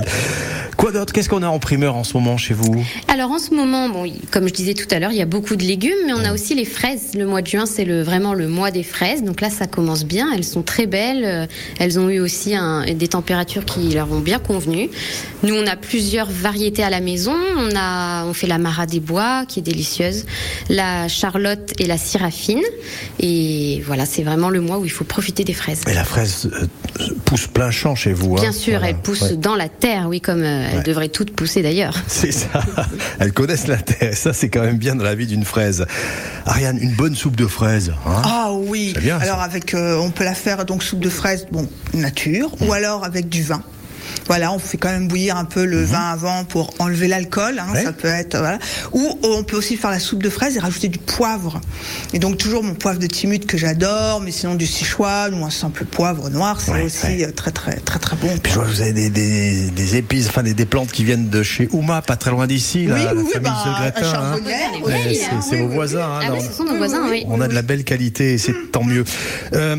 S3: Quoi d'autre? Qu'est-ce qu'on a en primeur en ce moment chez vous?
S6: Alors en ce moment, bon, comme je disais tout à l'heure, il y a beaucoup de légumes, mais on a aussi les fraises. Le mois de juin, c'est le, vraiment le mois des fraises. Donc là, ça commence bien. Elles sont très belles. Euh, Elles ont eu aussi un- des températures qui leur ont bien convenu. Nous, on a plusieurs variétés à la maison. On a, on fait la Mara des Bois, qui est délicieuse, la Charlotte et la Syrafine. Et voilà, c'est vraiment le mois où il faut profiter des fraises.
S3: Et la fraise euh, pousse plein champ chez vous. hein
S6: Bien sûr,
S3: Voilà.
S6: elle pousse
S3: Ouais.
S6: dans la terre, oui, comme euh, elle
S3: Ouais.
S6: devrait toutes pousser d'ailleurs. <laughs>
S3: C'est ça. Elles connaissent la terre. Ça, c'est quand même bien dans la vie d'une fraise. Ariane, une bonne soupe de fraises. hein
S5: Ah oui.
S3: Bien, ça.
S5: alors avec, euh, on peut la faire donc soupe de fraises, bon nature,
S3: Mmh.
S5: ou alors avec du vin. Voilà, on fait quand même bouillir un peu le vin avant pour enlever l'alcool. hein.
S3: Ouais.
S5: Ça peut être voilà. Ou on peut aussi faire la soupe de fraises et rajouter du poivre. Et donc toujours mon poivre de Timut que j'adore, mais sinon du Sichuan ou un simple poivre noir, c'est
S3: Ouais,
S5: aussi
S3: ouais.
S5: euh, très très très très bon.
S3: Puis je vois que vous avez des, des, des épices, enfin des, des plantes qui viennent de chez Ouma, pas très loin d'ici,
S5: Oui,
S3: la
S5: oui, oui,
S3: famille
S5: bah,
S3: hein.
S5: Oui,
S3: Ouais,
S6: oui,
S3: c'est vos
S5: oui.
S3: voisins. hein,
S6: Ah
S3: dans-
S6: oui, ce sont nos voisins, oui.
S3: On a de la belle qualité et c'est tant mieux. Euh,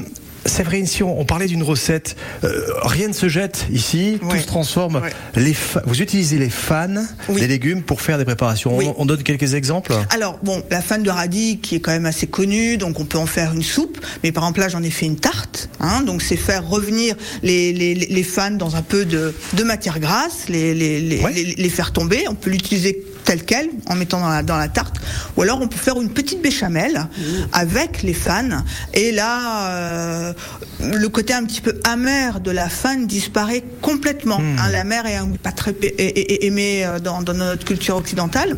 S3: Séverine, si on, on parlait d'une recette, euh, rien ne se jette ici, tout se transforme.
S5: Ouais.
S3: Les vous utilisez les fans
S5: Oui.
S3: des légumes pour faire des préparations.
S5: Oui.
S3: On, on donne quelques exemples
S5: Alors bon, la fan de radis qui est quand même assez connue, donc on peut en faire une soupe. Mais par exemple là, j'en ai fait une tarte. Hein, donc c'est faire revenir les, les, fans dans un peu de, de matière grasse, les, les, les,
S3: Ouais.
S5: les, les faire tomber. On peut l'utiliser tel quel en mettant dans la, dans la tarte. Ou alors on peut faire une petite béchamel avec les fans. Et là, euh, le côté un petit peu amer de la fan disparaît complètement. Hein, la mer est un pas très pé- é- é- aimé euh, dans, dans notre culture occidentale.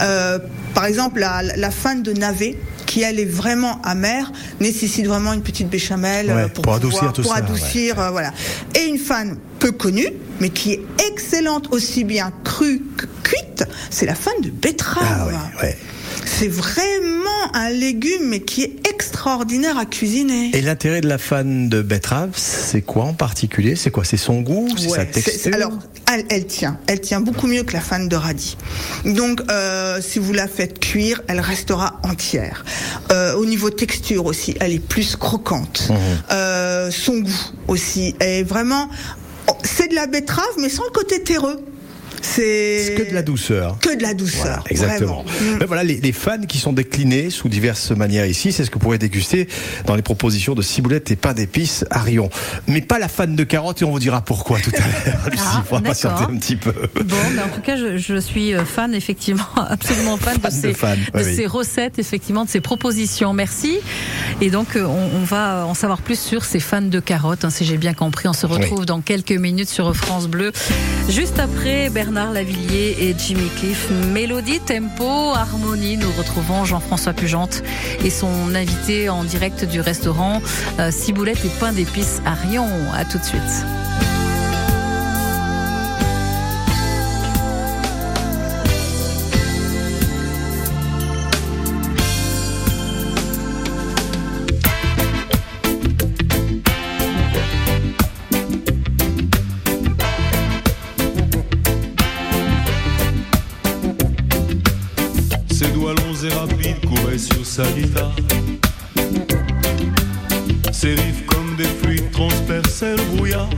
S5: Euh, par exemple, la, la fan de navet qui elle est vraiment amère, nécessite vraiment une petite béchamel euh,
S3: Ouais,
S5: pour,
S3: pour
S5: pouvoir-
S3: adoucir tout
S5: pour
S3: ça,
S5: adoucir, euh, voilà. Et une fan peu connue, mais qui est excellente aussi bien crue que cuite, c'est la fan de betterave.
S3: Ah ouais.
S5: C'est vraiment un légume, mais qui est extraordinaire à cuisiner.
S3: Et l'intérêt de la fan de betterave, c'est quoi en particulier? C'est quoi? C'est son goût? C'est
S5: Ouais,
S3: sa texture?
S5: alors, elle, elle tient. Elle tient beaucoup mieux que la fan de radis. Donc, euh, si vous la faites cuire, elle restera entière. Euh, au niveau texture aussi, elle est plus croquante.
S3: Mmh.
S5: Euh, son goût aussi est vraiment. C'est de la betterave, mais sans le côté terreux. C'est
S3: que de la douceur.
S5: Que de la douceur.
S3: Voilà, exactement.
S5: Mm.
S3: Mais voilà, les, les fans qui sont déclinés sous diverses manières ici, c'est ce que vous pourrez déguster dans les propositions de ciboulette et pain d'épices à Rion. Mais pas la fan de carottes et on vous dira pourquoi tout à l'heure.
S2: Ah,
S3: il faudra patienter
S2: d'accord.
S3: un petit peu.
S2: Bon, mais en tout cas, je, je suis euh, fan, effectivement, <laughs> absolument fan,
S3: Fan
S2: de,
S3: de
S2: ces,
S3: fan, ouais,
S2: de
S3: oui.
S2: ces recettes, effectivement, de ces propositions. Merci. Et donc, euh, on, on va en savoir plus sur ces fans de carottes, hein, si j'ai bien compris. On se retrouve dans quelques minutes sur France Bleu. Juste après, Bernard Lavillier et Jimmy Cliff. Mélodie, tempo, harmonie. Nous retrouvons Jean-François Pugente et son invité en direct du restaurant euh, Ciboulette et pain d'épices à Rion. À tout de suite.
S20: Couraient sur sa guitare. Ses riffs comme des fluides transperçaient le brouillard.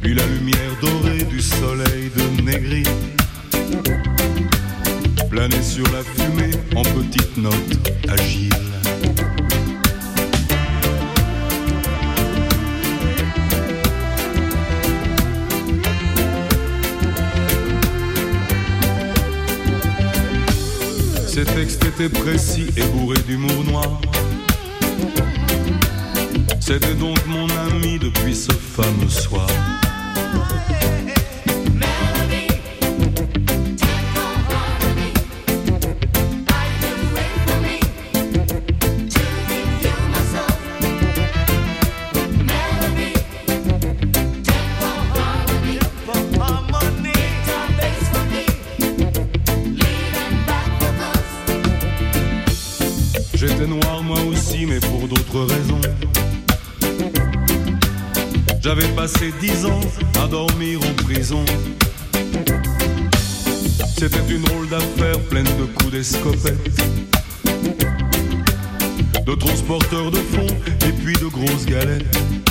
S20: Puis la lumière dorée du soleil de Négri planait sur la précis et bourrés d'humour noir. C'était donc mon ami depuis ce fameux soir. Passé dix ans à dormir en prison. C'était une drôle d'affaire pleine de coups d'escopette. De transporteurs de fonds et puis de grosses galettes.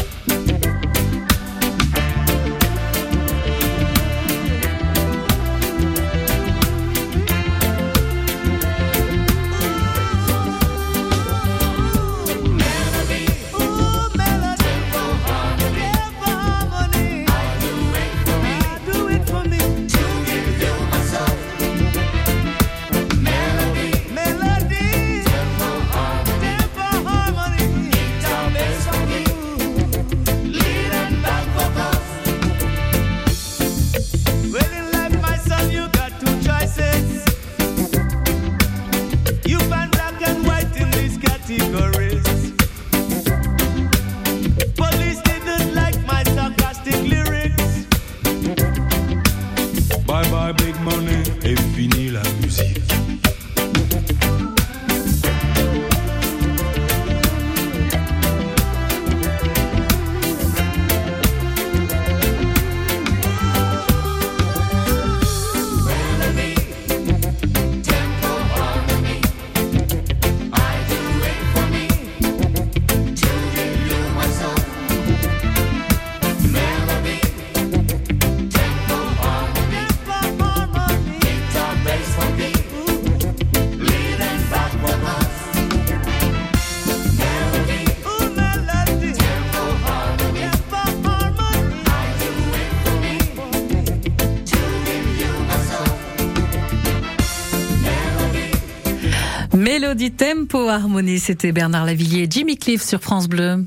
S2: Mélodie Tempo Harmonie, c'était Bernard Lavillier et Jimmy Cliff sur France Bleu.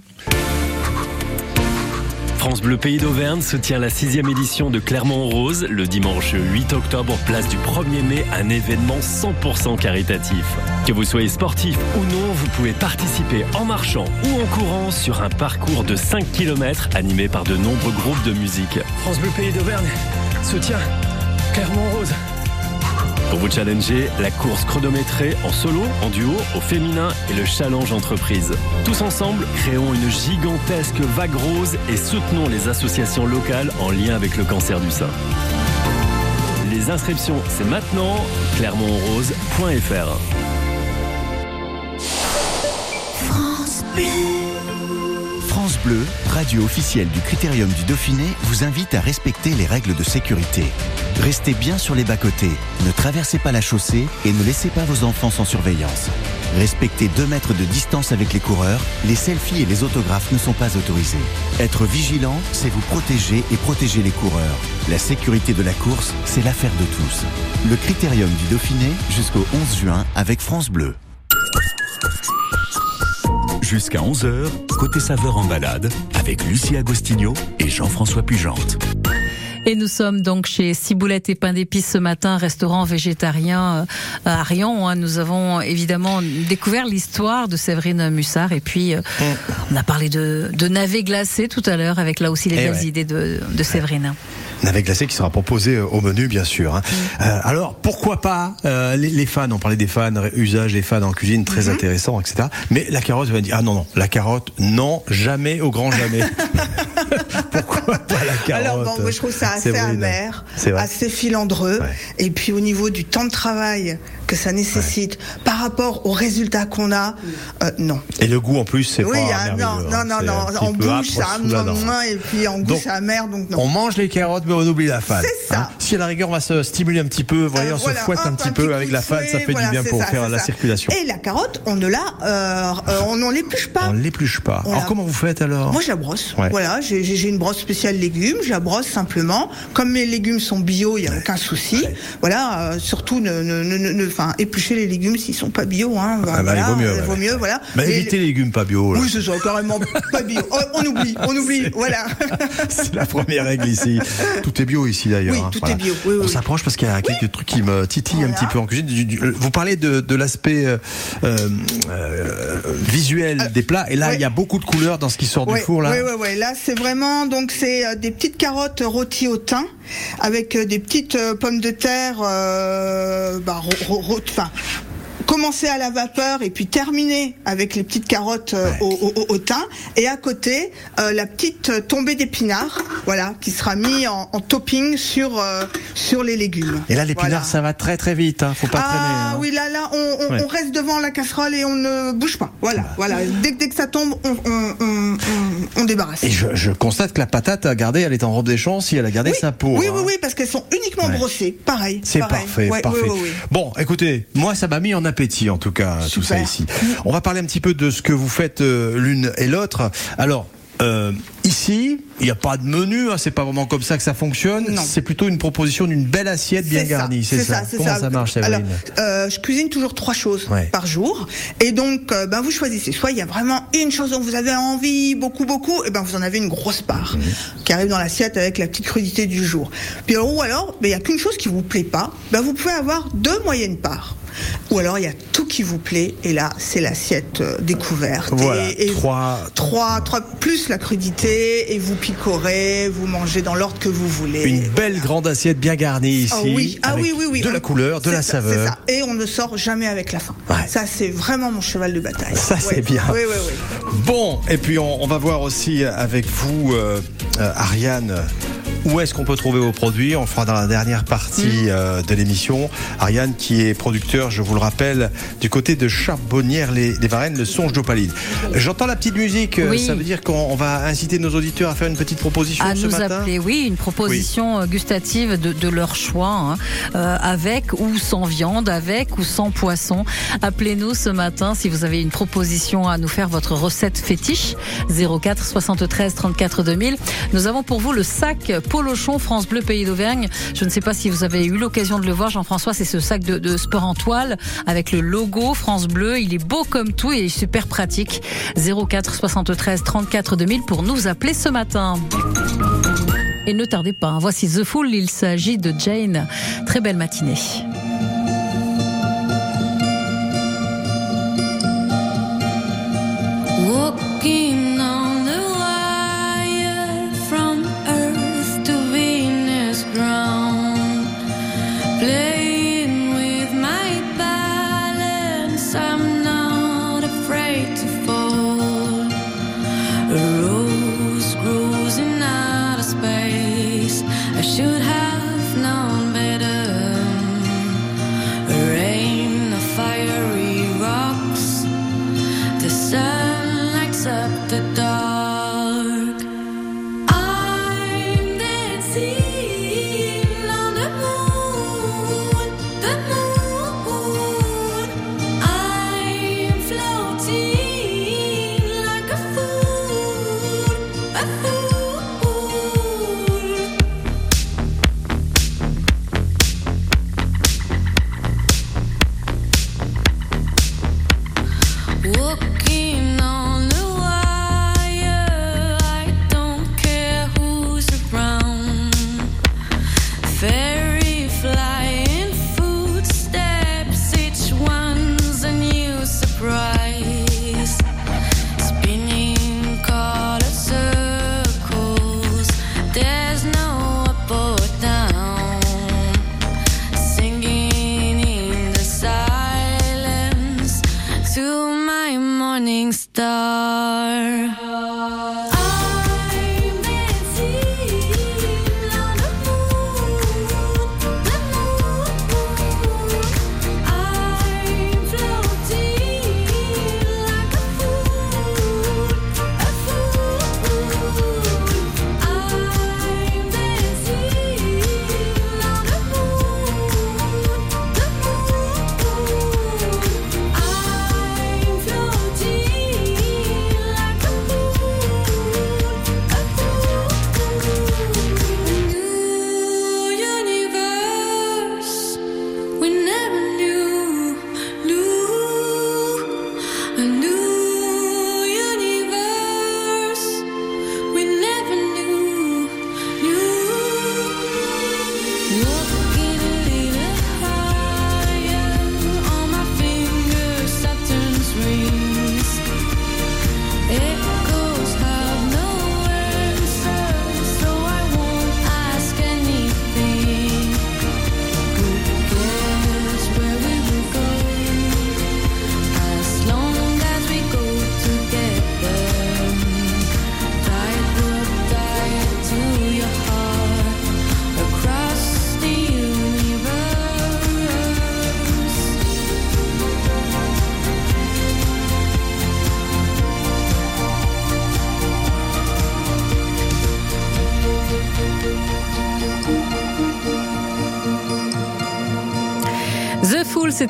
S21: France Bleu Pays d'Auvergne se tient la sixième édition de Clermont Rose le dimanche 8 octobre, place du 1er mai, un événement 100% caritatif. Que vous soyez sportif ou non, vous pouvez participer en marchant ou en courant sur un parcours de 5 km animé par de nombreux groupes de musique.
S22: France Bleu Pays d'Auvergne se tient Clermont Rose.
S21: Pour vous challenger, la course chronométrée en solo, en duo, au féminin et le challenge entreprise. Tous ensemble, créons une gigantesque vague rose et soutenons les associations locales en lien avec le cancer du sein. Les inscriptions, c'est maintenant, clermontrose.fr.
S16: France Bleu. France Bleu, radio officielle du Critérium du Dauphiné, vous invite à respecter les règles de sécurité. Restez bien sur les bas-côtés, ne traversez pas la chaussée et ne laissez pas vos enfants sans surveillance. Respectez 2 mètres de distance avec les coureurs, les selfies et les autographes ne sont pas autorisés. Être vigilant, c'est vous protéger et protéger les coureurs. La sécurité de la course, c'est l'affaire de tous. Le Critérium du Dauphiné jusqu'au 11 juin avec France Bleu.
S1: Jusqu'à 11h, côté saveur en balade, avec Lucie Agostinho et Jean-François Pugente.
S2: Et nous sommes donc chez Ciboulette et Pain d'épices ce matin, restaurant végétarien euh, à Rion. hein. Nous avons évidemment découvert l'histoire de Séverine Mussard et puis euh, on a parlé de, de navets glacés tout à l'heure avec là aussi les
S3: Eh
S2: belles
S3: ouais.
S2: idées de, de Séverine.
S3: Navet glacé qui sera proposé euh, au menu, bien sûr. hein. Euh, alors, pourquoi pas euh, les, les fans, on parlait des fans, usage des fans en cuisine, très intéressant, etc. Mais la carotte, vous allez dire, ah non, non, la carotte, non, jamais, au grand jamais. <laughs> pourquoi pas la carotte
S5: Alors bon, moi je trouve ça assez amer, assez filandreux, et puis au niveau du temps de travail que ça nécessite par rapport aux résultats qu'on a, euh, non.
S3: Et le goût, en plus, c'est
S5: Oui,
S3: pas
S5: ah, non, non,
S3: hein.
S5: non, non, bouche,
S3: âpre
S5: ça, et puis en goût,
S3: Donc,
S5: c'est amer, donc non.
S3: On mange les carottes, mais on oublie la fan.
S5: C'est ça.
S3: hein. Si à la rigueur, on va se stimuler un petit peu, voyez, on
S5: Voilà,
S3: se fouette un petit peu avec la fan, ça fait
S5: voilà,
S3: du bien pour
S5: ça,
S3: faire la
S5: ça.
S3: circulation.
S5: Et la carotte, on ne la, euh, euh, on n'en l'épluche pas.
S3: On l'épluche pas.
S5: On
S3: Alors comment vous faites alors?
S5: Moi, je la brosse.
S3: Ouais.
S5: Voilà, j'ai une brosse spéciale légumes. Je la brosse simplement. Comme mes légumes sont bio, il y a aucun souci. Voilà, euh, surtout ne, ne, ne, ne- enfin, éplucher les légumes s'ils sont pas bio. Hein,
S3: Ah bah, il vaut mieux,
S5: euh,
S3: ouais.
S5: voilà.
S3: Bah, évitez les légumes pas bio. là.
S5: Oui, c'est ça, carrément pas bio. <laughs> Oh, on oublie, on oublie. Voilà. <laughs>
S3: C'est la première règle ici. Tout est bio ici d'ailleurs.
S5: Oui,
S3: hein.
S5: tout est bio, oui,
S3: On
S5: oui.
S3: s'approche parce qu'il y a quelques trucs qui me titillent un petit peu en cuisine. Du- Vous parlez de, de l'aspect euh, euh, euh, visuel des plats et là il y a beaucoup de couleurs dans ce qui sort du four là.
S5: Oui, oui, oui. Là, c'est vraiment donc c'est euh, des petites carottes rôties au thym avec euh, des petites euh, pommes de terre, euh, bah. Commencer à la vapeur et puis terminer avec les petites carottes euh, au, au- au thym. Et à côté, euh, la petite euh, tombée d'épinards, voilà, qui sera mis en, en topping sur euh, sur les légumes.
S3: Et là, l'épinard,
S5: Voilà.
S3: ça va très très vite. Hein. Faut pas traîner.
S5: Ah
S3: hein.
S5: oui, là, là, on, on-
S3: Ouais.
S5: on reste devant la casserole et on ne bouge pas. Voilà, voilà. Dès, que- dès que ça tombe, on, on, débarrasse.
S3: Et je, je constate que la patate a gardé, elle est en robe des champs si elle a gardé sa peau.
S5: Oui,
S3: hein.
S5: oui, oui, parce qu'elles sont uniquement
S3: Ouais.
S5: brossées. Pareil.
S3: C'est parfait, parfait.
S5: oui, oui, oui.
S3: Bon, écoutez, moi ça m'a mis en appétit en tout cas tout ça ici. On va parler un petit peu de ce que vous faites euh, l'une et l'autre. Alors. euh, ici, il n'y a pas de menu, hein, c'est pas vraiment comme ça que ça fonctionne. C'est plutôt une proposition d'une belle assiette bien garnie, c'est ça.
S5: c'est
S3: Comment ça, marche, Séverine
S5: Alors, euh, je cuisine toujours trois choses
S3: Ouais.
S5: par jour, et donc, euh, ben, vous choisissez. Soit il y a vraiment une chose dont vous avez envie, beaucoup, beaucoup, et ben vous en avez une grosse part
S3: Mhm.
S5: qui arrive dans l'assiette avec la petite crudité du jour. Puis ou alors, ben, il y a qu'une chose qui vous plaît pas, ben vous pouvez avoir deux moyennes parts. Ou alors il y a tout qui vous plaît, et là c'est l'assiette euh, découverte.
S3: Voilà,
S5: et, et
S3: trois-
S5: trois, trois plus la crudité, et vous picorez, vous mangez dans l'ordre que vous voulez.
S3: Une belle grande assiette bien garnie ici.
S5: Ah oui, ah oui, oui, oui.
S3: De la couleur, de la
S5: ça,
S3: saveur.
S5: ça. Et on ne sort jamais avec la faim. Ça, c'est vraiment mon cheval de bataille.
S3: Ça, c'est bien.
S5: Oui, oui, oui.
S3: Bon, et puis on, on va voir aussi avec vous, euh, euh, Ariane, où est-ce qu'on peut trouver vos produits? On fera dans la dernière
S5: Mm.
S3: partie euh, de l'émission. Ariane, qui est producteur, je vous le rappelle, du côté de Charbonnières-les-Varennes, le songe d'Opaline. J'entends la petite musique, euh,
S2: Oui.
S3: ça veut dire qu'on on va inciter nos auditeurs à faire une petite proposition
S2: à
S3: ce
S2: nous
S3: matin?
S2: appeler, oui, une proposition euh, gustative de, de leur choix, hein, euh, avec ou sans viande, avec ou sans poisson. Appelez-nous ce matin si vous avez une proposition à nous faire, votre recette fétiche, 04 73 34 2000. Nous avons pour vous le sac Polochon France Bleu Pays d'Auvergne. Je ne sais pas si vous avez eu l'occasion de le voir, Jean-François, c'est ce sac de, de sport en toile avec le logo France Bleu. Il est beau comme tout et super pratique. 04 73 34 2000 pour nous appeler ce matin. Et ne tardez pas, hein. voici The Fool, il s'agit de Jane. Très belle matinée.
S23: Fool, <laughs>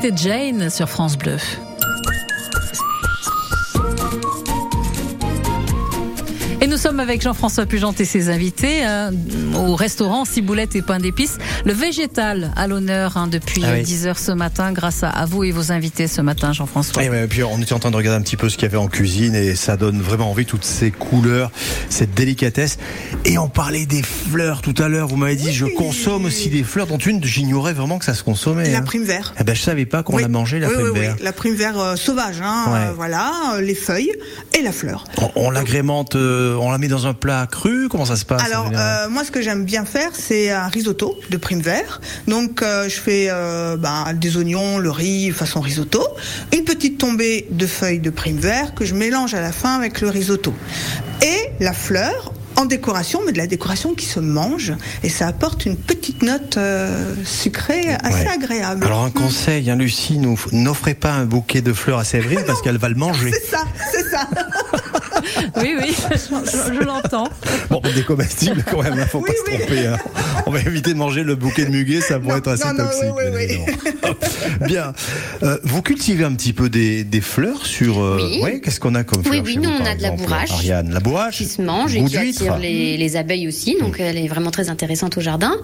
S2: c'était Jane sur France Bleu. Et nous sommes avec Jean-François Pugent et ses invités euh, au restaurant Ciboulette et Pain d'épices. Le végétal à l'honneur hein, depuis
S3: Ah oui.
S2: 10 heures ce matin grâce à, à vous et vos invités ce matin, Jean-François.
S3: Et ouais, puis on était en train de regarder un petit peu ce qu'il y avait en cuisine et ça donne vraiment envie, toutes ces couleurs, cette délicatesse. Et on parlait des fleurs tout à l'heure, vous m'avez dit je consomme aussi des fleurs, dont une j'ignorais vraiment que ça se consommait.
S5: La
S3: hein.
S5: prime vert.
S3: Eh ben, je savais pas qu'on
S5: Oui.
S3: la mangeait la
S5: oui,
S3: prime
S5: oui,
S3: vert.
S5: oui. La prime vert euh, sauvage, hein,
S3: Ouais.
S5: euh, voilà, euh, les feuilles et la fleur.
S3: On, on l'agrémente, euh, on la met dans un plat cru, comment ça se passe
S5: Alors, euh, moi, ce que j'aime bien faire, c'est un risotto de prime vert. Donc, euh, je fais euh, ben, des oignons, le riz façon risotto, une petite tombée de feuilles de prime vert que je mélange à la fin avec le risotto. Et la fleur en décoration, mais de la décoration qui se mange, et ça apporte une petite note euh, sucrée assez
S3: Ouais.
S5: agréable.
S3: Alors un conseil, hein, Lucie, n'offrez pas un bouquet de fleurs à Séverine <laughs> parce qu'elle va le manger.
S5: C'est ça, c'est ça. <laughs> <laughs>
S2: Oui, oui, je, je l'entends.
S3: Bon, des comestibles quand même, il faut pas se tromper. hein. On va éviter de manger le bouquet de muguet, ça pourrait être assez
S5: non, non,
S3: toxique.
S5: oui,
S3: bien
S5: oui.
S3: Euh, vous cultivez un petit peu des, des fleurs sur. euh,
S6: Oui.
S3: ouais, qu'est-ce qu'on a comme
S6: Oui,
S3: fleurs
S6: oui,
S3: chez
S6: nous,
S3: vous,
S6: on a de la bourrache.
S3: Ariane, la bourrache
S6: qui se mange et qui attire les, les abeilles aussi, donc elle est vraiment très intéressante au jardin.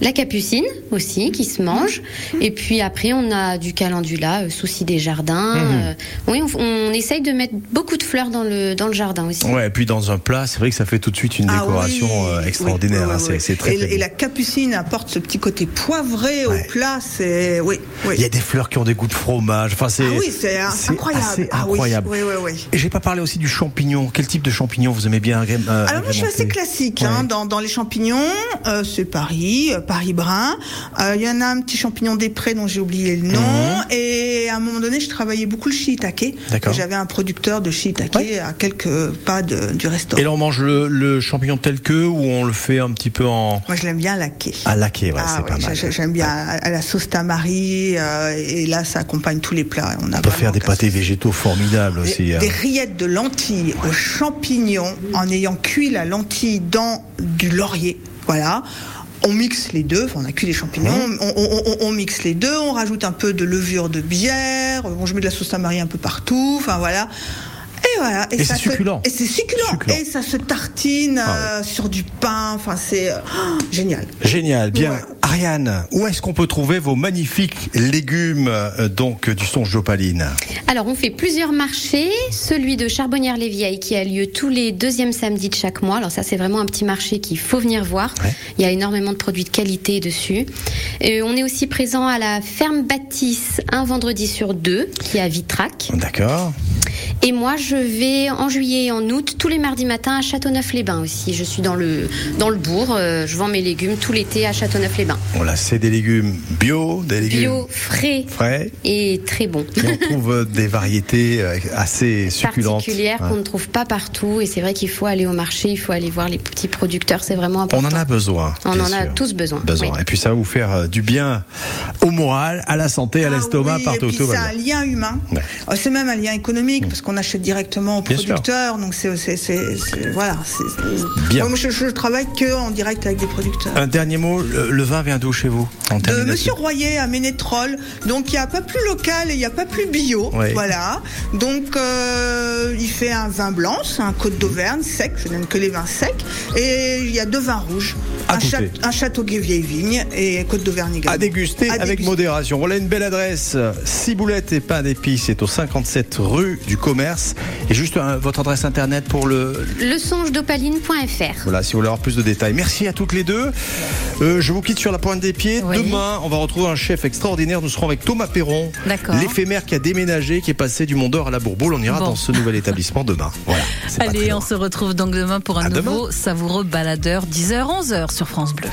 S6: La capucine aussi qui se mange, et puis après on a du calendula, euh, souci des jardins.
S3: Mhm.
S6: euh, oui, on, on essaye de mettre beaucoup de fleurs dans le dans le jardin aussi.
S3: Ouais, et puis dans un plat, c'est vrai que ça fait tout de suite une
S5: Ah
S3: décoration
S5: oui, oui,
S3: extraordinaire.
S5: oui,
S3: hein, c'est- très,
S5: et,
S3: très
S5: et la capucine apporte ce petit côté poivré au plat, c'est oui.
S3: Il y a des fleurs qui ont des goûts de fromage. Enfin, c'est.
S5: Ah oui, c'est incroyable. Ah
S3: incroyable. Et j'ai pas parlé aussi du champignon. Quel type de champignon vous aimez bien euh,
S5: Alors moi je suis assez classique hein, dans, dans les champignons, euh, c'est Paris, euh, Paris brun. Euh, Il y en a un petit champignon des prés dont j'ai oublié le nom. Et à un moment donné, je travaillais beaucoup le shiitake.
S3: D'accord.
S5: J'avais un producteur de shiitake à quelques pas de- du restaurant.
S3: Et là, on mange le, le champignon tel que ou on le fait un petit peu en.
S5: Moi, je l'aime bien laqué.
S3: À laquer, ouais,
S5: Ah
S3: c'est
S5: ouais,
S3: pas mal.
S5: j'ai- J'aime bien à, la sauce tamari euh, et là ça accompagne tous les plats. On, a
S3: On peut faire des pâtés végétaux formidables aussi.
S5: des,
S3: hein.
S5: des rillettes de lentilles aux champignons en ayant cuit la lentille dans du laurier. Voilà. On mixe les deux, enfin, on a cuit les champignons,
S3: Mmh.
S5: on, on- on- on mixe les deux, on rajoute un peu de levure de bière, bon, je mets de la sauce tamari un peu partout, enfin voilà. Et voilà.
S3: Et
S5: ça
S3: c'est
S5: se-
S3: succulent.
S5: Et c'est succulent.
S3: Succulent.
S5: Et ça se tartine
S3: Ah
S5: euh, sur du pain, enfin c'est euh, génial.
S3: Génial, bien. Ariane, où est-ce qu'on peut trouver vos magnifiques légumes euh, donc du songe d'Opaline
S6: Alors, on fait plusieurs marchés. Celui de Charbonnières-les-Vieilles qui a lieu tous les deuxièmes samedis de chaque mois. Alors ça, c'est vraiment un petit marché qu'il faut venir voir. Il y a énormément de produits de qualité dessus. Et on est aussi présent à la ferme Bâtisse un vendredi sur deux, qui est à Vitrac.
S3: D'accord.
S6: Et moi, je vais en juillet et en août, tous les mardis matins à Châteauneuf-les-Bains aussi. Je suis dans le, dans le bourg. euh, je vends mes légumes tout l'été à Châteauneuf-les-Bains.
S3: Voilà, c'est des légumes bio, des légumes
S6: Bio, frais
S3: frais.
S6: et très bons.
S3: On trouve euh, <laughs> des variétés euh, assez succulentes.
S6: particulières
S3: Ouais.
S6: qu'on ne trouve pas partout. Et c'est vrai qu'il faut aller au marché, il faut aller voir les petits producteurs, c'est vraiment
S3: On
S6: important.
S3: en a besoin.
S6: On en a tous besoin.
S3: Besoin.
S6: oui.
S3: Et puis ça va vous faire euh, du bien au moral, à la santé, à l'estomac,
S5: Ah Oui,
S3: partout.
S5: c'est un lien humain.
S3: Ouais.
S5: Euh, C'est même un lien économique parce qu'on achète directement au
S3: Bien sûr.
S5: producteur. Donc c'est, voilà.
S3: Bien.
S5: Moi, je, je travaille que en direct avec des producteurs.
S3: Un dernier mot, le, le vin vient d'où chez vous en
S5: de
S3: termination
S5: Monsieur Royer à Ménétrol. Donc il n'y a pas plus local et il n'y a pas plus bio.
S3: Ouais.
S5: Voilà. Donc euh, il fait un vin blanc, c'est un Côte d'Auvergne sec. Je n'aime que les vins secs. Et il y a deux vins rouges.
S3: À
S5: un, château, un vieille vigne et Côte d'Auvergne également.
S3: À déguster
S5: À
S3: avec
S5: déguster.
S3: modération. Voilà une belle adresse. Ciboulette et pain d'épices. C'est au 57 rue du Commerce. Et juste euh, votre adresse internet pour le.
S6: Lesongedopaline.fr.
S3: Voilà, si vous voulez avoir plus de détails. Merci à toutes les deux. Euh, je vous quitte sur la pointe des pieds.
S2: Oui.
S3: Demain, on va retrouver un chef extraordinaire. Nous serons avec Thomas Perron, l'éphémère qui a déménagé, qui est passé du Mont d'Or à la Bourboule. On ira
S2: Bon.
S3: dans ce nouvel établissement demain. Voilà.
S2: Allez,
S3: loin.
S2: on se retrouve donc demain pour un
S3: À demain.
S2: nouveau savoureux baladeur 10h-11h sur France Bleu.